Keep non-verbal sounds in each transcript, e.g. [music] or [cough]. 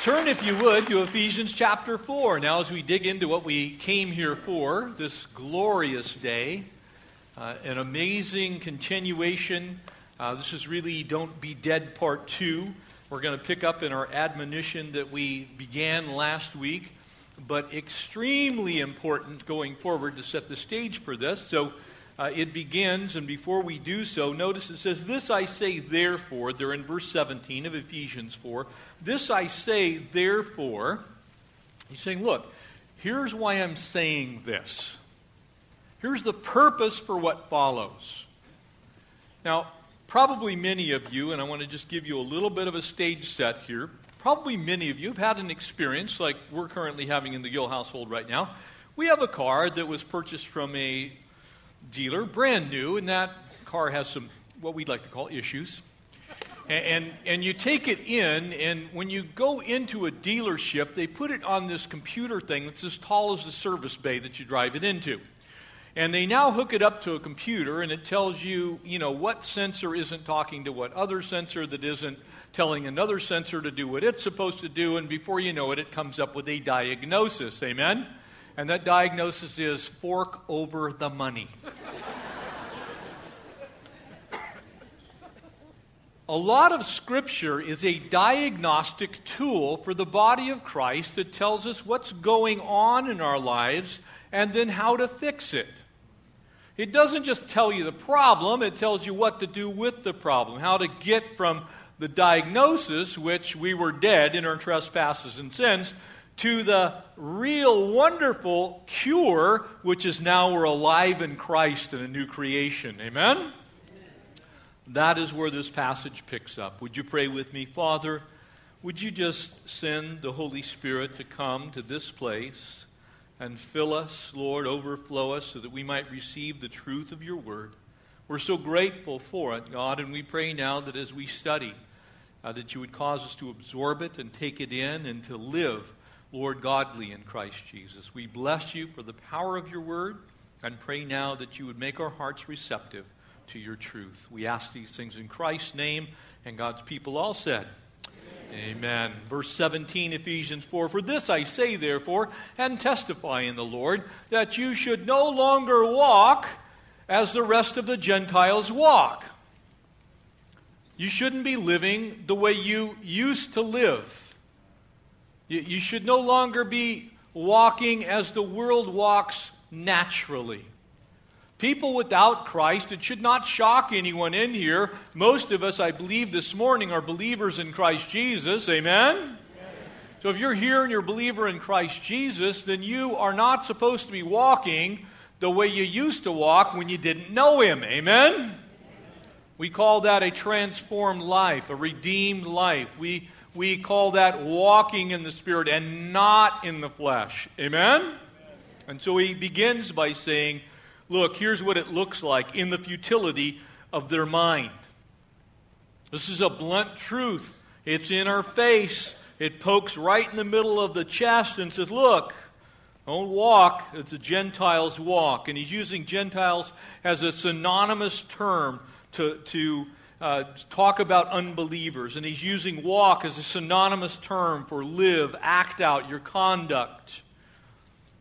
Turn, if you would, to Ephesians chapter 4. Now, as we dig into what we came here for, this glorious day, uh, an amazing continuation. Uh, this is really Don't Be Dead Part 2. We're going to pick up in our admonition that we began last week, but extremely important going forward to set the stage for this. So, uh, it begins, and before we do so, notice it says, This I say, therefore. There in verse 17 of Ephesians 4. This I say, therefore. He's saying, Look, here's why I'm saying this. Here's the purpose for what follows. Now, probably many of you, and I want to just give you a little bit of a stage set here, probably many of you have had an experience like we're currently having in the Gill household right now. We have a car that was purchased from a dealer, brand new, and that car has some what we'd like to call issues. And, and, and, you take it in, and when you go into a dealership, they put it on this computer thing that's as tall as the service bay that you drive it into. And they now hook it up to a computer, and it tells you, you know, what sensor isn't talking to what other sensor that isn't telling another sensor to do what it's supposed to do, and before you know it, it comes up with a diagnosis. Amen? And that diagnosis is fork over the money. a lot of Scripture is a diagnostic tool for the body of Christ that tells us what's going on in our lives and then how to fix it. It doesn't just tell you the problem, it tells you what to do with the problem, how to get from the diagnosis, which we were dead in our trespasses and sins, to the real wonderful cure, which is now we're alive in Christ and a new creation. Amen? That is where this passage picks up. Would you pray with me? Father, would you just send the Holy Spirit to come to this place and fill us, Lord, overflow us so that we might receive the truth of your word? We're so grateful for it, God, and we pray now that as we study, uh, that you would cause us to absorb it and take it in and to live Lord, godly in Christ Jesus. We bless you for the power of your word and pray now that you would make our hearts receptive to your truth. We ask these things in Christ's name, and God's people all said, Amen. Amen. Verse 17, Ephesians 4 For this I say, therefore, and testify in the Lord, that you should no longer walk as the rest of the Gentiles walk. You shouldn't be living the way you used to live. You should no longer be walking as the world walks naturally. People without Christ, it should not shock anyone in here. Most of us, I believe, this morning are believers in Christ Jesus. Amen? So if you're here and you're a believer in Christ Jesus, then you are not supposed to be walking the way you used to walk when you didn't know Him. Amen? We call that a transformed life, a redeemed life. We we call that walking in the Spirit and not in the flesh. Amen? And so he begins by saying, Look, here's what it looks like in the futility of their mind. This is a blunt truth. It's in our face. It pokes right in the middle of the chest and says, Look, don't walk. It's a Gentiles walk. And he's using Gentiles as a synonymous term to, to uh, talk about unbelievers, and he's using walk as a synonymous term for live, act out, your conduct.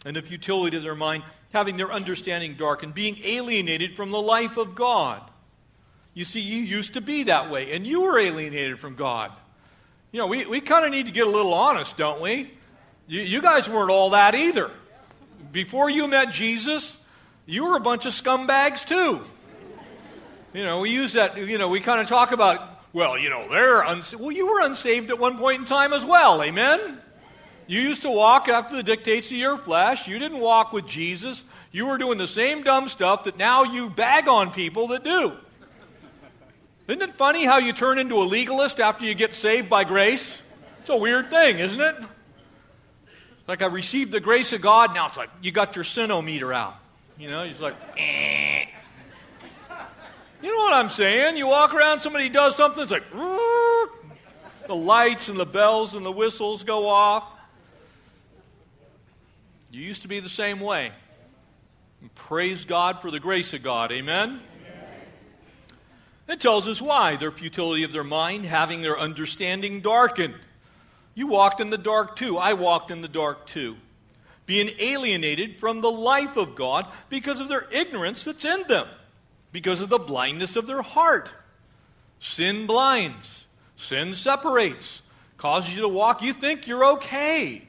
And the futility of their mind, having their understanding darkened, being alienated from the life of God. You see, you used to be that way, and you were alienated from God. You know, we, we kind of need to get a little honest, don't we? You, you guys weren't all that either. Before you met Jesus, you were a bunch of scumbags too. You know, we use that, you know, we kind of talk about, well, you know, they're unsaved. Well, you were unsaved at one point in time as well. Amen? You used to walk after the dictates of your flesh. You didn't walk with Jesus. You were doing the same dumb stuff that now you bag on people that do. Isn't it funny how you turn into a legalist after you get saved by grace? It's a weird thing, isn't it? like I received the grace of God, now it's like you got your sinometer out. You know, he's like, eh. You know what I'm saying? You walk around, somebody does something, it's like, [laughs] the lights and the bells and the whistles go off. You used to be the same way. And praise God for the grace of God. Amen? Amen? It tells us why. Their futility of their mind, having their understanding darkened. You walked in the dark too. I walked in the dark too. Being alienated from the life of God because of their ignorance that's in them, because of the blindness of their heart. Sin blinds, sin separates, causes you to walk. You think you're okay.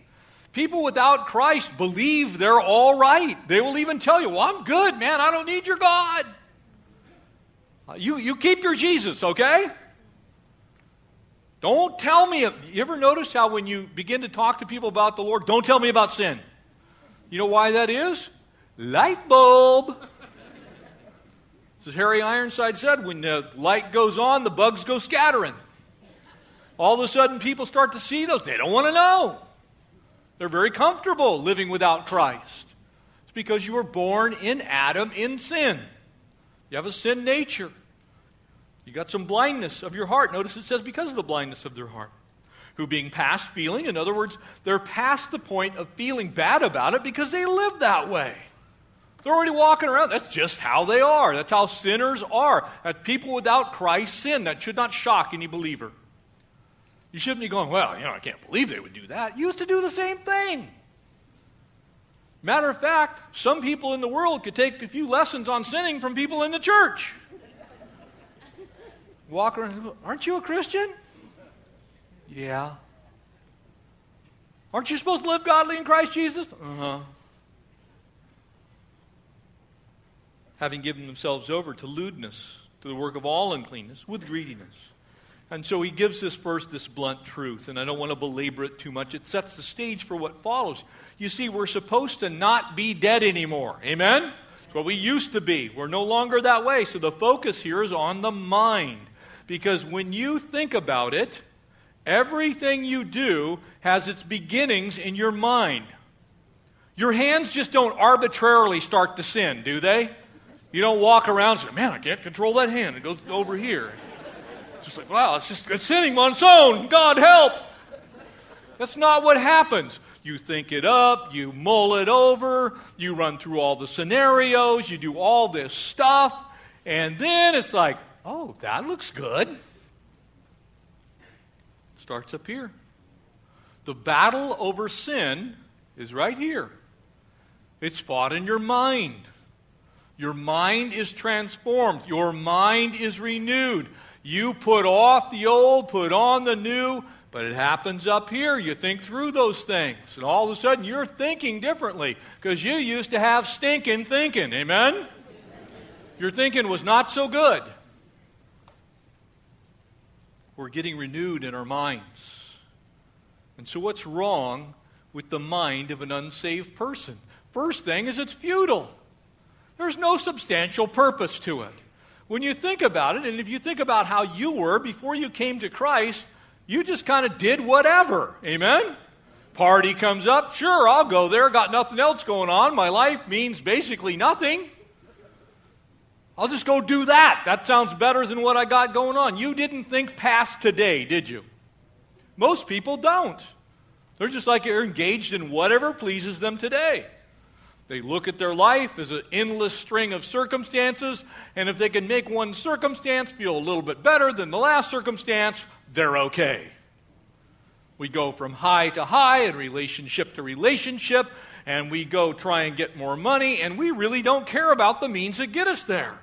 People without Christ believe they're all right. They will even tell you, Well, I'm good, man. I don't need your God. Uh, you, you keep your Jesus, okay? Don't tell me. You ever notice how when you begin to talk to people about the Lord, don't tell me about sin? You know why that is? Light bulb. As Harry Ironside said, when the light goes on, the bugs go scattering. All of a sudden, people start to see those. They don't want to know. They're very comfortable living without Christ. It's because you were born in Adam in sin. You have a sin nature. You got some blindness of your heart. Notice it says because of the blindness of their heart. Who being past feeling, in other words, they're past the point of feeling bad about it because they live that way. They're already walking around. That's just how they are. That's how sinners are. That people without Christ sin. That should not shock any believer. You shouldn't be going, well, you know, I can't believe they would do that. You used to do the same thing. Matter of fact, some people in the world could take a few lessons on sinning from people in the church. Walk around and say, Aren't you a Christian? Yeah. Aren't you supposed to live godly in Christ Jesus? Uh huh. Having given themselves over to lewdness, to the work of all uncleanness, with greediness. And so he gives us first this blunt truth, and I don't want to belabor it too much. It sets the stage for what follows. You see, we're supposed to not be dead anymore. Amen? It's what we used to be. We're no longer that way. So the focus here is on the mind. Because when you think about it, everything you do has its beginnings in your mind. Your hands just don't arbitrarily start to sin, do they? You don't walk around and say, man, I can't control that hand. It goes over here. Just like, wow, it's just it's sinning on its own. God help. That's not what happens. You think it up, you mull it over, you run through all the scenarios, you do all this stuff, and then it's like, oh, that looks good. It starts up here. The battle over sin is right here. It's fought in your mind. Your mind is transformed. Your mind is renewed. You put off the old, put on the new, but it happens up here. You think through those things, and all of a sudden you're thinking differently because you used to have stinking thinking. Amen? Your thinking was not so good. We're getting renewed in our minds. And so, what's wrong with the mind of an unsaved person? First thing is it's futile. There's no substantial purpose to it. When you think about it, and if you think about how you were before you came to Christ, you just kind of did whatever. Amen? Party comes up, sure, I'll go there. Got nothing else going on. My life means basically nothing. I'll just go do that. That sounds better than what I got going on. You didn't think past today, did you? Most people don't. They're just like they're engaged in whatever pleases them today. They look at their life as an endless string of circumstances, and if they can make one circumstance feel a little bit better than the last circumstance, they're okay. We go from high to high and relationship to relationship, and we go try and get more money, and we really don't care about the means that get us there.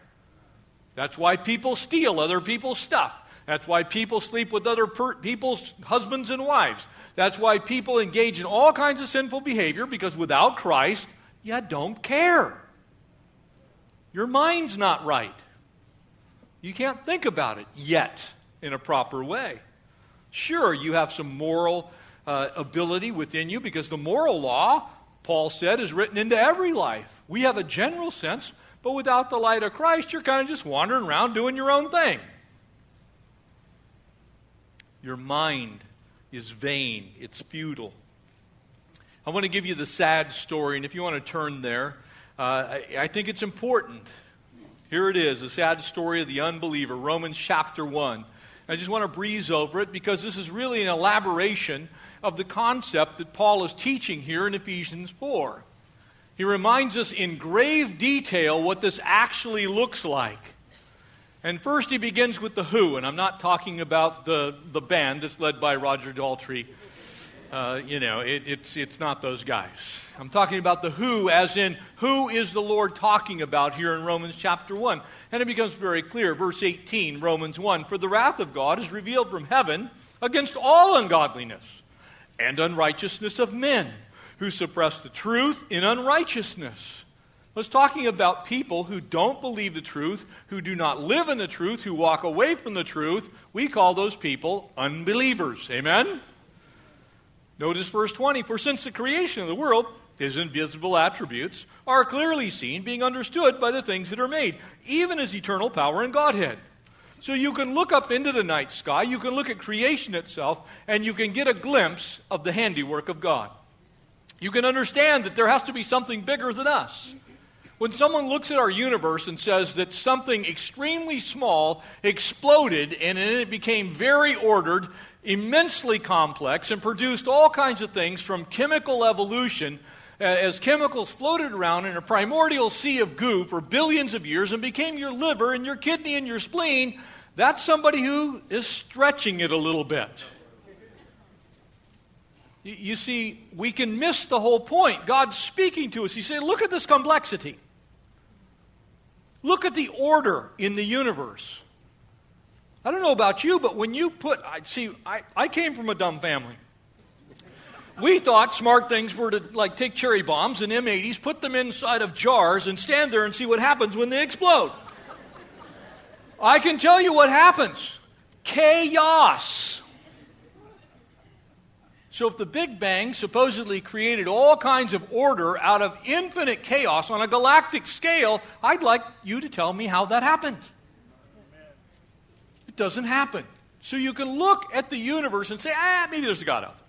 That's why people steal other people's stuff. That's why people sleep with other per- people's husbands and wives. That's why people engage in all kinds of sinful behavior because without Christ, you don't care. Your mind's not right. You can't think about it yet in a proper way. Sure, you have some moral uh, ability within you because the moral law, Paul said, is written into every life. We have a general sense, but without the light of Christ, you're kind of just wandering around doing your own thing. Your mind is vain, it's futile. I want to give you the sad story, and if you want to turn there, uh, I, I think it's important. Here it is the sad story of the unbeliever, Romans chapter 1. I just want to breeze over it because this is really an elaboration of the concept that Paul is teaching here in Ephesians 4. He reminds us in grave detail what this actually looks like. And first, he begins with the who, and I'm not talking about the, the band that's led by Roger Daltrey. Uh, you know, it, it's, it's not those guys. I'm talking about the who, as in, who is the Lord talking about here in Romans chapter 1? And it becomes very clear. Verse 18, Romans 1 For the wrath of God is revealed from heaven against all ungodliness and unrighteousness of men who suppress the truth in unrighteousness. Was talking about people who don't believe the truth, who do not live in the truth, who walk away from the truth. We call those people unbelievers. Amen? Notice verse 20 For since the creation of the world, his invisible attributes are clearly seen, being understood by the things that are made, even his eternal power and Godhead. So you can look up into the night sky, you can look at creation itself, and you can get a glimpse of the handiwork of God. You can understand that there has to be something bigger than us. When someone looks at our universe and says that something extremely small exploded and it became very ordered, immensely complex, and produced all kinds of things from chemical evolution uh, as chemicals floated around in a primordial sea of goo for billions of years and became your liver and your kidney and your spleen, that's somebody who is stretching it a little bit. You see, we can miss the whole point. God's speaking to us. He said, Look at this complexity. Look at the order in the universe. I don't know about you, but when you put, I see, I, I came from a dumb family. We thought smart things were to like take cherry bombs and M80s, put them inside of jars, and stand there and see what happens when they explode. I can tell you what happens chaos. So, if the Big Bang supposedly created all kinds of order out of infinite chaos on a galactic scale, I'd like you to tell me how that happened. It doesn't happen. So, you can look at the universe and say, ah, maybe there's a God out there.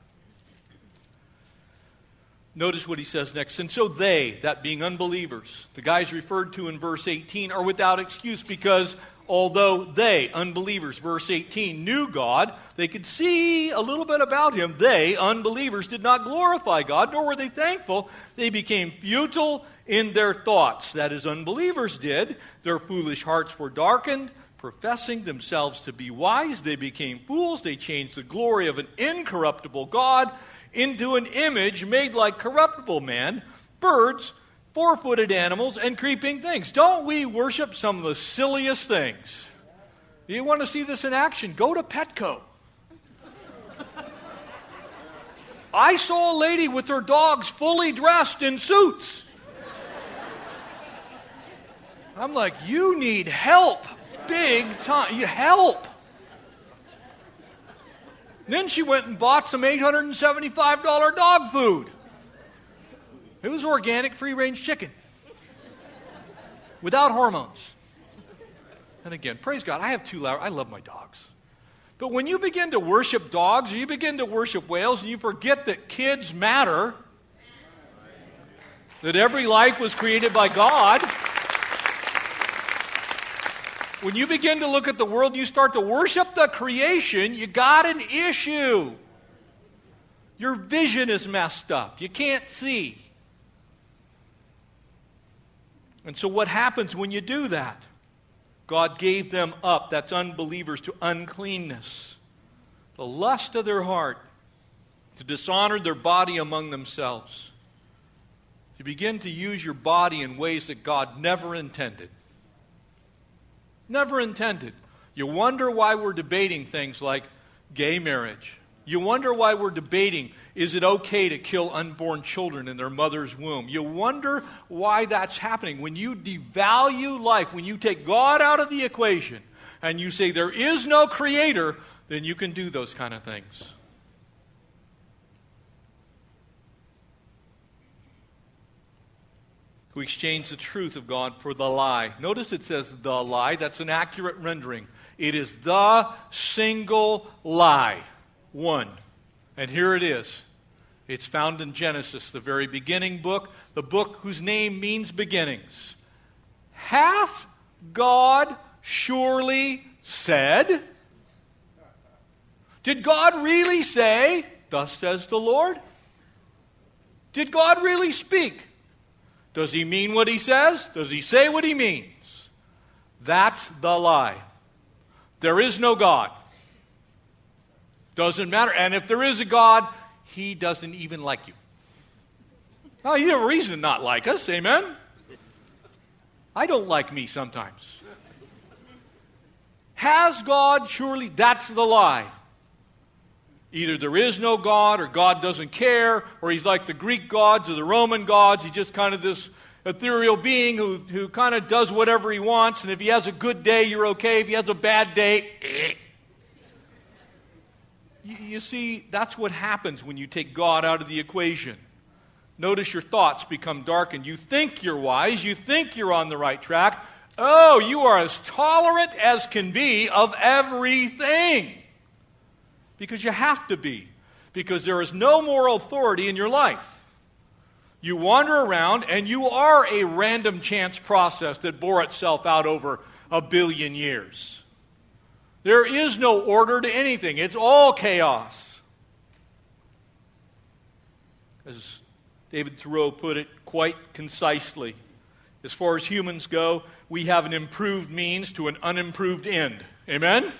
Notice what he says next. And so they, that being unbelievers, the guys referred to in verse 18, are without excuse because although they, unbelievers, verse 18, knew God, they could see a little bit about him. They, unbelievers, did not glorify God, nor were they thankful. They became futile in their thoughts. That is, unbelievers did. Their foolish hearts were darkened. Professing themselves to be wise, they became fools. They changed the glory of an incorruptible God into an image made like corruptible man, birds, four footed animals, and creeping things. Don't we worship some of the silliest things? You want to see this in action? Go to Petco. I saw a lady with her dogs fully dressed in suits. I'm like, you need help big time. You help. Then she went and bought some $875 dog food. It was organic, free range chicken without hormones. And again, praise God, I have two loud, I love my dogs. But when you begin to worship dogs, or you begin to worship whales, and you forget that kids matter, that every life was created by God, when you begin to look at the world you start to worship the creation, you got an issue. Your vision is messed up. You can't see. And so, what happens when you do that? God gave them up, that's unbelievers, to uncleanness, the lust of their heart, to dishonor their body among themselves. You begin to use your body in ways that God never intended. Never intended. You wonder why we're debating things like gay marriage. You wonder why we're debating is it okay to kill unborn children in their mother's womb? You wonder why that's happening. When you devalue life, when you take God out of the equation and you say there is no creator, then you can do those kind of things. who exchange the truth of God for the lie. Notice it says the lie. That's an accurate rendering. It is the single lie. One. And here it is. It's found in Genesis, the very beginning book, the book whose name means beginnings. Hath God surely said? Did God really say, Thus says the Lord? Did God really speak? Does he mean what he says? Does he say what he means? That's the lie. There is no God. Doesn't matter. And if there is a God, he doesn't even like you. Oh, you have a reason to not like us, amen? I don't like me sometimes. Has God surely, that's the lie. Either there is no God, or God doesn't care, or he's like the Greek gods or the Roman gods. He's just kind of this ethereal being who, who kind of does whatever he wants, and if he has a good day, you're okay. If he has a bad day, eh. You, see, that's what happens when you take God out of the equation. Notice your thoughts become darkened. You think you're wise, you think you're on the right track. Oh, you are as tolerant as can be of everything because you have to be, because there is no moral authority in your life. You wander around and you are a random chance process that bore itself out over a billion years. There is no order to anything, it's all chaos. As David Thoreau put it quite concisely, as far as humans go, we have an improved means to an unimproved end. Amen?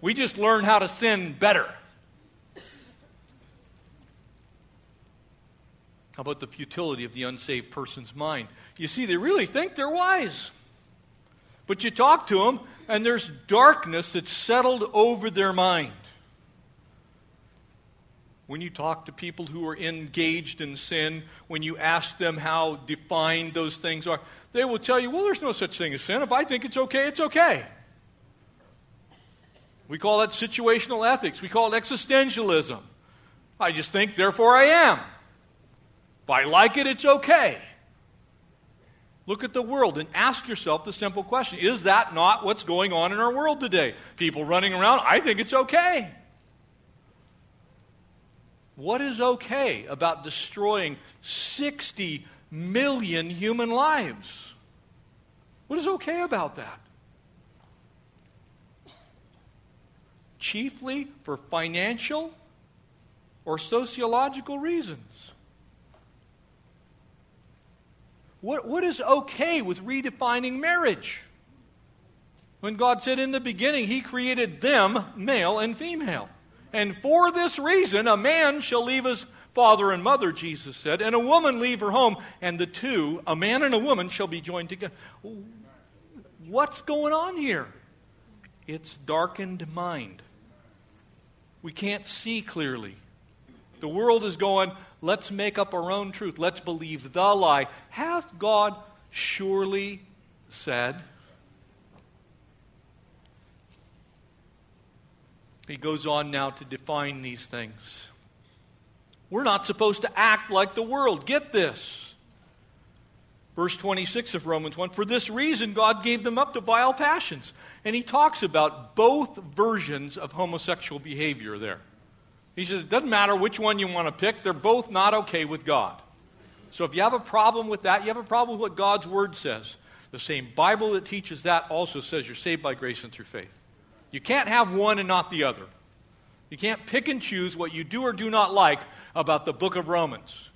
We just learn how to sin better. How about the futility of the unsaved person's mind? You see, they really think they're wise. But you talk to them, and there's darkness that's settled over their mind. When you talk to people who are engaged in sin, when you ask them how defined those things are, they will tell you, well, there's no such thing as sin. If I think it's okay, it's okay. We call that situational ethics. We call it existentialism. I just think, therefore I am. If I like it, it's okay. Look at the world and ask yourself the simple question Is that not what's going on in our world today? People running around, I think it's okay. What is okay about destroying 60 million human lives? What is okay about that? chiefly for financial or sociological reasons. What, what is okay with redefining marriage? When God said in the beginning, He created them, male and female. And for this reason, a man shall leave his father and mother, Jesus said, and a woman leave her home, and the two, a man and a woman, shall be joined together. What's going on here? It's darkened mind. We can't see clearly. The world is going, let's make up our own truth. Let's believe the lie. Hath God surely said? He goes on now to define these things. We're not supposed to act like the world. Get this. Verse 26 of Romans 1 For this reason, God gave them up to vile passions. And he talks about both versions of homosexual behavior there. He says it doesn't matter which one you want to pick, they're both not okay with God. So if you have a problem with that, you have a problem with what God's Word says. The same Bible that teaches that also says you're saved by grace and through faith. You can't have one and not the other. You can't pick and choose what you do or do not like about the book of Romans.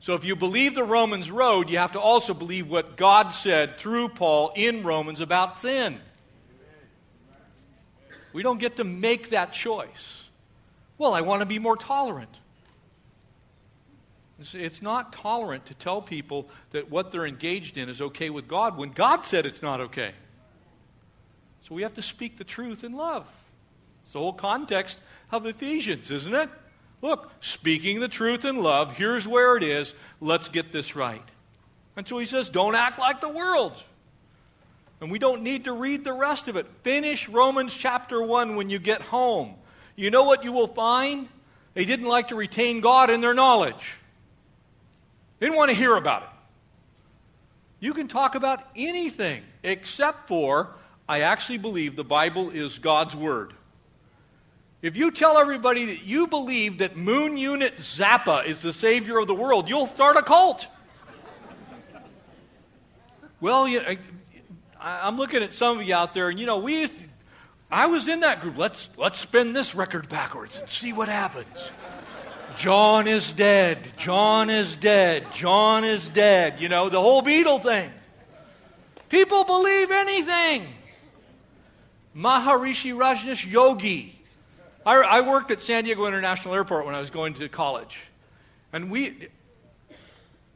So if you believe the Romans road, you have to also believe what God said through Paul in Romans about sin. We don't get to make that choice. Well, I want to be more tolerant. It's not tolerant to tell people that what they're engaged in is okay with God when God said it's not okay. So we have to speak the truth in love. It's the whole context of Ephesians, isn't it? Look, speaking the truth in love, here's where it is. Let's get this right. And so he says, don't act like the world. And we don't need to read the rest of it. Finish Romans chapter 1 when you get home. You know what you will find? They didn't like to retain God in their knowledge, they didn't want to hear about it. You can talk about anything except for, I actually believe the Bible is God's Word. If you tell everybody that you believe that Moon Unit Zappa is the savior of the world, you'll start a cult. well, you know, I, am looking at some of you out there, and you know, we, I was in that group. Let's let's spin this record backwards and see what happens. John is dead. John is dead. John is dead. You know, the whole Beatle thing. People believe anything. Maharishi Rajneesh Yogi I, I worked at San Diego International Airport when I was going to college. And we,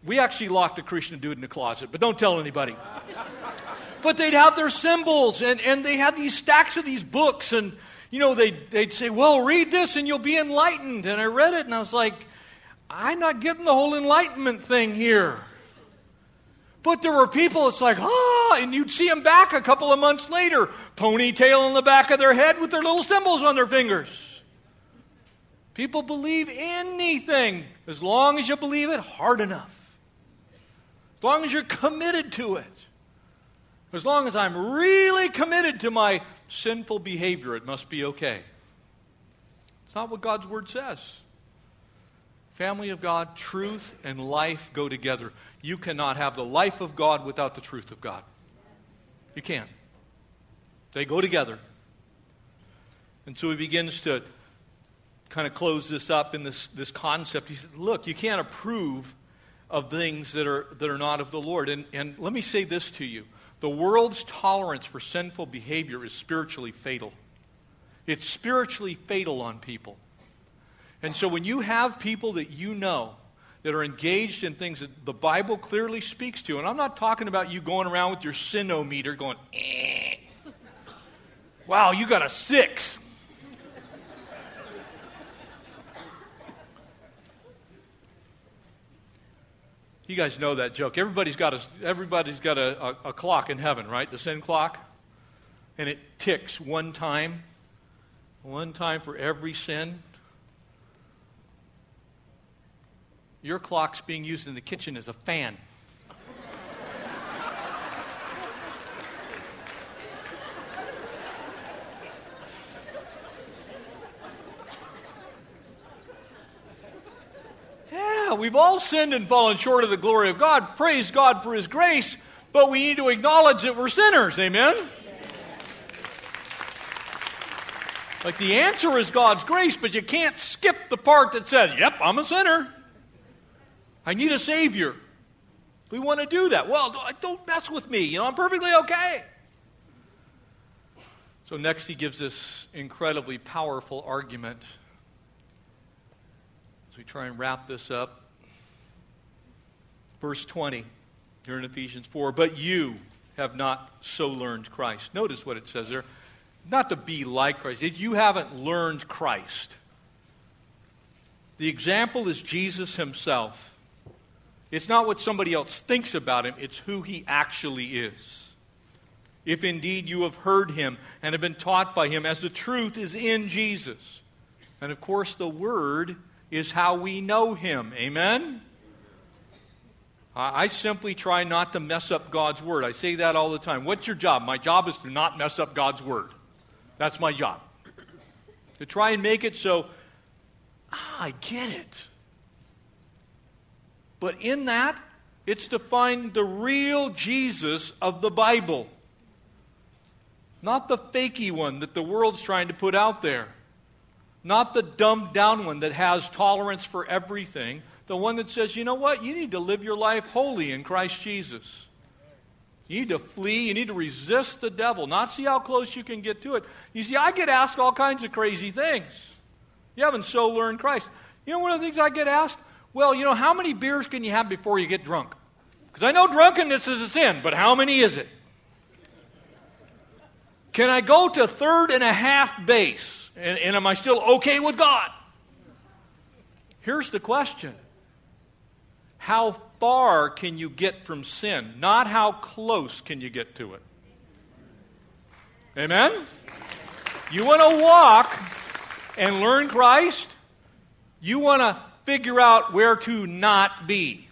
we actually locked a Christian dude in the closet, but don't tell anybody. But they'd have their cymbals, and, and they had these stacks of these books, and you know, they'd, they'd say, Well, read this and you'll be enlightened. And I read it, and I was like, I'm not getting the whole enlightenment thing here. But there were people, it's like, ah, and you'd see them back a couple of months later, ponytail on the back of their head with their little cymbals on their fingers. People believe anything as long as you believe it hard enough. As long as you're committed to it. As long as I'm really committed to my sinful behavior, it must be okay. It's not what God's Word says. Family of God, truth and life go together. You cannot have the life of God without the truth of God. You can't. They go together. And so he begins to kind of close this up in this, this concept. He said, Look, you can't approve of things that are, that are not of the Lord. And, and let me say this to you the world's tolerance for sinful behavior is spiritually fatal. It's spiritually fatal on people. And so when you have people that you know that are engaged in things that the Bible clearly speaks to, and I'm not talking about you going around with your sinometer going, eh. wow, you got a six. You guys know that joke. Everybody's got a, everybody's got a, a, a clock in heaven, right? The sin clock. And it ticks one time, one time for every sin. Your clock's being used in the kitchen as a fan. Yeah, we've all sinned and fallen short of the glory of God. Praise God for His grace, but we need to acknowledge that we're sinners. Amen? Like the answer is God's grace, but you can't skip the part that says, Yep, I'm a sinner. I need a Savior. We want to do that. Well, don't mess with me. You know, I'm perfectly okay. So, next, he gives this incredibly powerful argument. We try and wrap this up, verse 20 here in Ephesians 4 But you have not so learned Christ. Notice what it says there. Not to be like Christ, you haven't learned Christ. The example is Jesus himself. It's not what somebody else thinks about him, it's who he actually is. If indeed you have heard him and have been taught by him, as the truth is in Jesus. And of course, the Word is how we know him. Amen? I simply try not to mess up God's Word. I say that all the time. What's your job? My job is to not mess up God's Word. That's my job. To try and make it so, ah, I get it. But in that, it's to find the real Jesus of the Bible. Not the fakey one that the world's trying to put out there. Not the dumbed down one that has tolerance for everything. The one that says, you know what? You need to live your life holy in Christ Jesus. You need to flee. You need to resist the devil, not see how close you can get to it. You see, I get asked all kinds of crazy things. You haven't so learned Christ. You know, one of the things I get asked, well, you know, how many beers can you have before you get drunk? Because I know drunkenness is a sin, but how many is it? Can I go to third and a half base? And, and am I still okay with God? Here's the question How far can you get from sin? Not how close can you get to it. Amen? You want to walk and learn Christ? You want to figure out where to not be.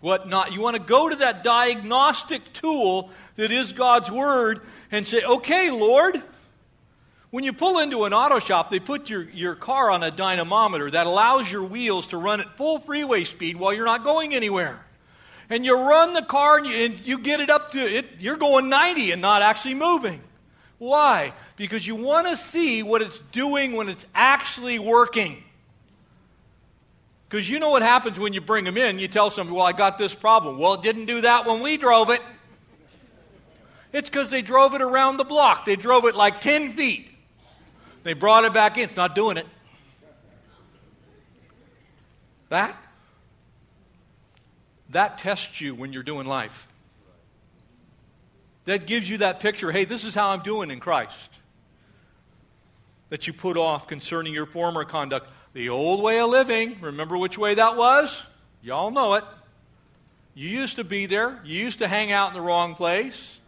What not? You want to go to that diagnostic tool that is God's Word and say, okay, Lord, when you pull into an auto shop, they put your, your car on a dynamometer that allows your wheels to run at full freeway speed while you're not going anywhere. And you run the car and you, and you get it up to it, you're going 90 and not actually moving. Why? Because you want to see what it's doing when it's actually working. Because you know what happens when you bring them in. You tell somebody, well, I got this problem. Well, it didn't do that when we drove it. It's because they drove it around the block. They drove it like 10 feet. They brought it back in. It's not doing it. That that tests you when you're doing life. That gives you that picture hey, this is how I'm doing in Christ. That you put off concerning your former conduct. The old way of living, remember which way that was? Y'all know it. You used to be there, you used to hang out in the wrong place.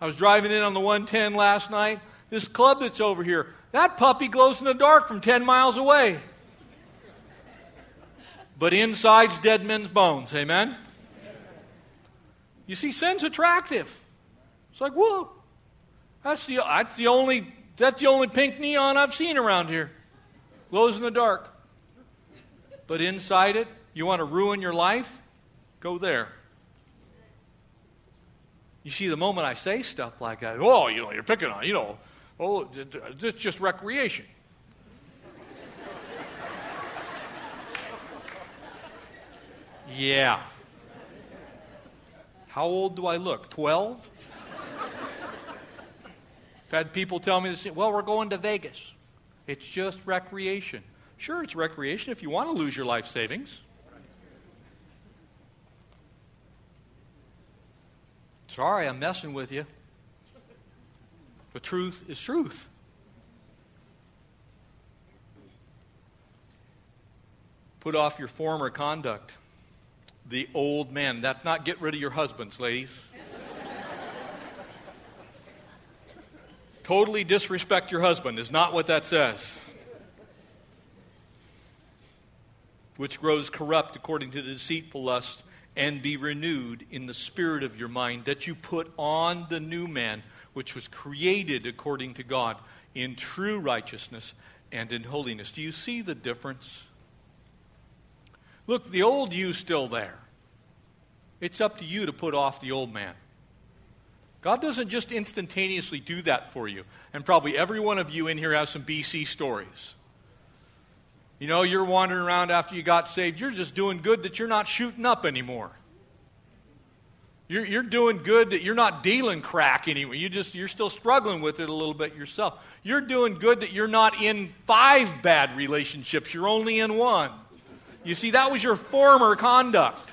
I was driving in on the 110 last night. This club that's over here, that puppy glows in the dark from 10 miles away. But inside's dead men's bones. Amen? You see, sin's attractive. It's like, whoa, that's the, that's the only that's the only pink neon I've seen around here. Glows in the dark. But inside it, you want to ruin your life? Go there. You see, the moment I say stuff like that, oh, you know, you're picking on, you know, oh, it's just recreation. yeah. How old do I look? 12? I've had people tell me this, well, we're going to Vegas. It's just recreation. Sure, it's recreation if you want to lose your life savings. Sorry, I'm messing with you. The truth is truth. Put off your former conduct. The old man. That's not get rid of your husbands, ladies. totally disrespect your husband is not what that says. Which grows corrupt according to the deceitful lust, and be renewed in the spirit of your mind, that you put on the new man, which was created according to God in true righteousness and in holiness. Do you see the difference? Look, the old you's still there. It's up to you to put off the old man. God doesn't just instantaneously do that for you. And probably every one of you in here has some BC stories. You know, you're wandering around after you got saved. You're just doing good that you're not shooting up anymore. You're, you're doing good that you're not dealing crack anyway. You just, you're still struggling with it a little bit yourself. You're doing good that you're not in five bad relationships. You're only in one. You see, that was your former conduct.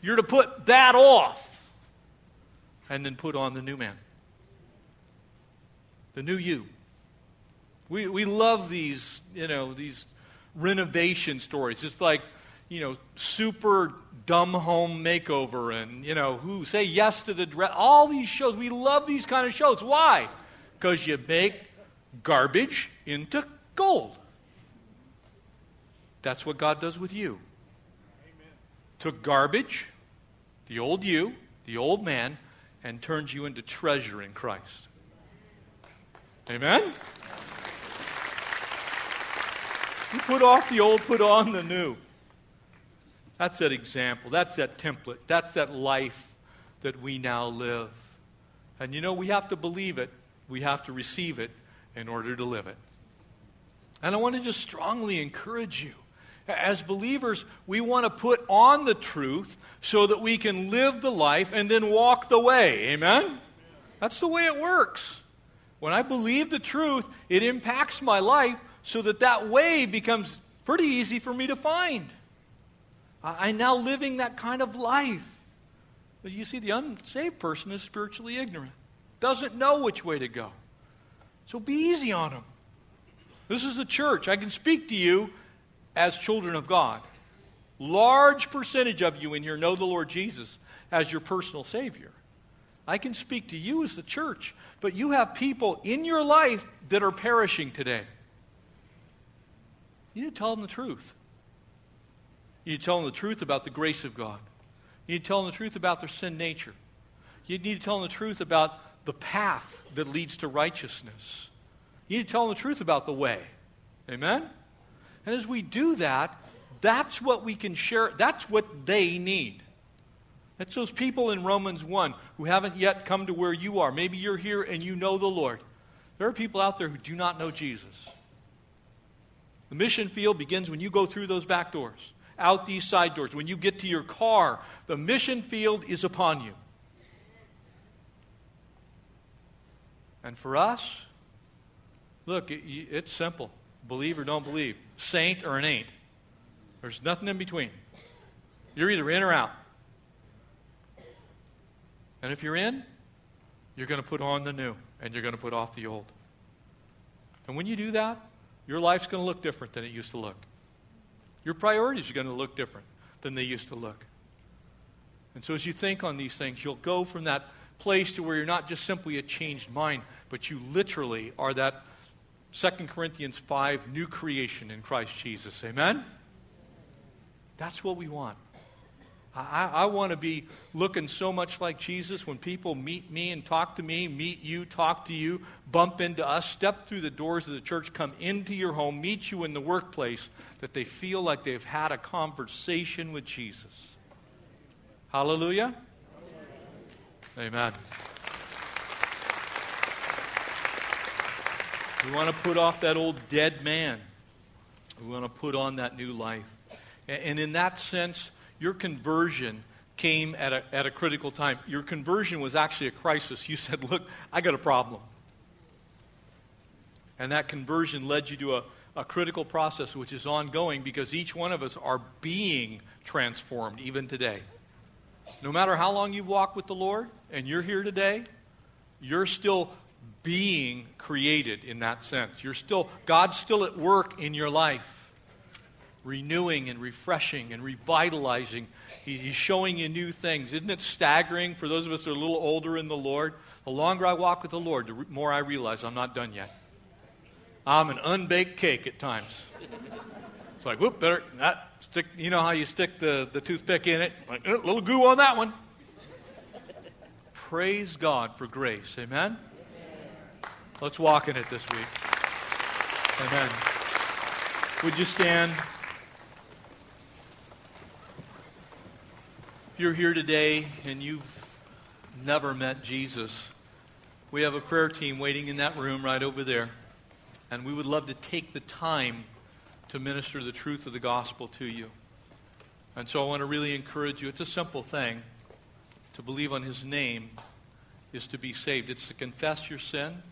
You're to put that off and then put on the new man, the new you. We, we love these, you know, these renovation stories. It's like, you know, super dumb home makeover and, you know, who say yes to the dress. All these shows. We love these kind of shows. Why? Because you make garbage into gold. That's what God does with you. Amen. Took garbage, the old you, the old man, and turns you into treasure in Christ. Amen? You put off the old, put on the new. That's that example. That's that template. That's that life that we now live. And you know, we have to believe it, we have to receive it in order to live it. And I want to just strongly encourage you as believers, we want to put on the truth so that we can live the life and then walk the way. Amen? That's the way it works. When I believe the truth, it impacts my life so that that way becomes pretty easy for me to find. I'm now living that kind of life. But you see, the unsaved person is spiritually ignorant, doesn't know which way to go. So be easy on them. This is the church. I can speak to you as children of God. Large percentage of you in here know the Lord Jesus as your personal Savior. I can speak to you as the church, but you have people in your life that are perishing today. You need to tell them the truth. You need to tell them the truth about the grace of God. You need to tell them the truth about their sin nature. You need to tell them the truth about the path that leads to righteousness. You need to tell them the truth about the way. Amen? And as we do that, that's what we can share, that's what they need. That's those people in Romans 1 who haven't yet come to where you are. Maybe you're here and you know the Lord. There are people out there who do not know Jesus. The mission field begins when you go through those back doors, out these side doors. When you get to your car, the mission field is upon you. And for us, Look, it, it's simple believe or don't believe, saint or an ain't. There's nothing in between. You're either in or out. And if you're in, you're going to put on the new and you're going to put off the old. And when you do that, your life's going to look different than it used to look. Your priorities are going to look different than they used to look. And so as you think on these things, you'll go from that place to where you're not just simply a changed mind, but you literally are that 2 Corinthians 5 new creation in Christ Jesus. Amen? That's what we want. I, I want to be looking so much like Jesus when people meet me and talk to me, meet you, talk to you, bump into us, step through the doors of the church, come into your home, meet you in the workplace, that they feel like they've had a conversation with Jesus. Hallelujah? Amen. We want to put off that old dead man. We want to put on that new life. And in that sense, your conversion came at a, at a critical time. Your conversion was actually a crisis. You said, Look, I got a problem. And that conversion led you to a, a critical process which is ongoing because each one of us are being transformed even today. No matter how long you've walked with the Lord and you're here today, you're still being created in that sense. You're still, God's still at work in your life renewing and refreshing and revitalizing. He's showing you new things. Isn't it staggering for those of us that are a little older in the Lord? The longer I walk with the Lord, the more I realize I'm not done yet. I'm an unbaked cake at times. It's like, whoop, better not stick. You know how you stick the, the toothpick in it? Like, a little goo on that one. Praise God for grace. Amen? Let's walk in it this week. Amen. Would you stand? You're here today and you've never met Jesus, we have a prayer team waiting in that room right over there. And we would love to take the time to minister the truth of the gospel to you. And so I want to really encourage you. It's a simple thing. To believe on his name is to be saved. It's to confess your sin.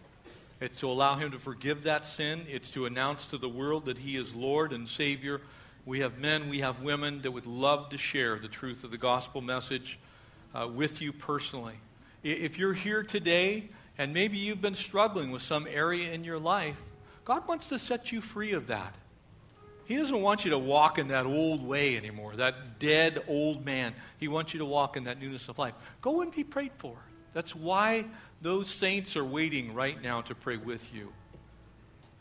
It's to allow him to forgive that sin. It's to announce to the world that he is Lord and Savior we have men, we have women that would love to share the truth of the gospel message uh, with you personally. If you're here today and maybe you've been struggling with some area in your life, God wants to set you free of that. He doesn't want you to walk in that old way anymore, that dead old man. He wants you to walk in that newness of life. Go and be prayed for. That's why those saints are waiting right now to pray with you.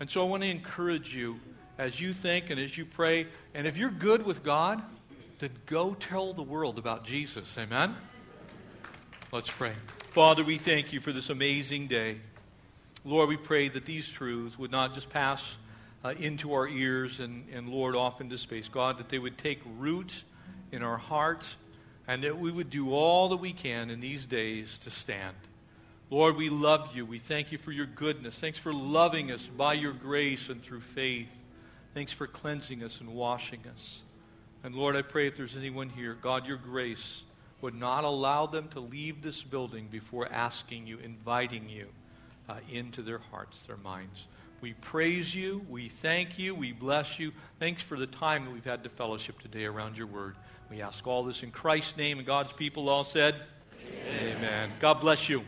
And so I want to encourage you as you think and as you pray. And if you're good with God, then go tell the world about Jesus. Amen? Let's pray. Father, we thank you for this amazing day. Lord, we pray that these truths would not just pass uh, into our ears and, and, Lord, off into space. God, that they would take root in our hearts and that we would do all that we can in these days to stand. Lord, we love you. We thank you for your goodness. Thanks for loving us by your grace and through faith. Thanks for cleansing us and washing us. And Lord, I pray if there's anyone here, God, your grace would not allow them to leave this building before asking you, inviting you uh, into their hearts, their minds. We praise you. We thank you. We bless you. Thanks for the time that we've had to fellowship today around your word. We ask all this in Christ's name, and God's people all said, Amen. Amen. God bless you.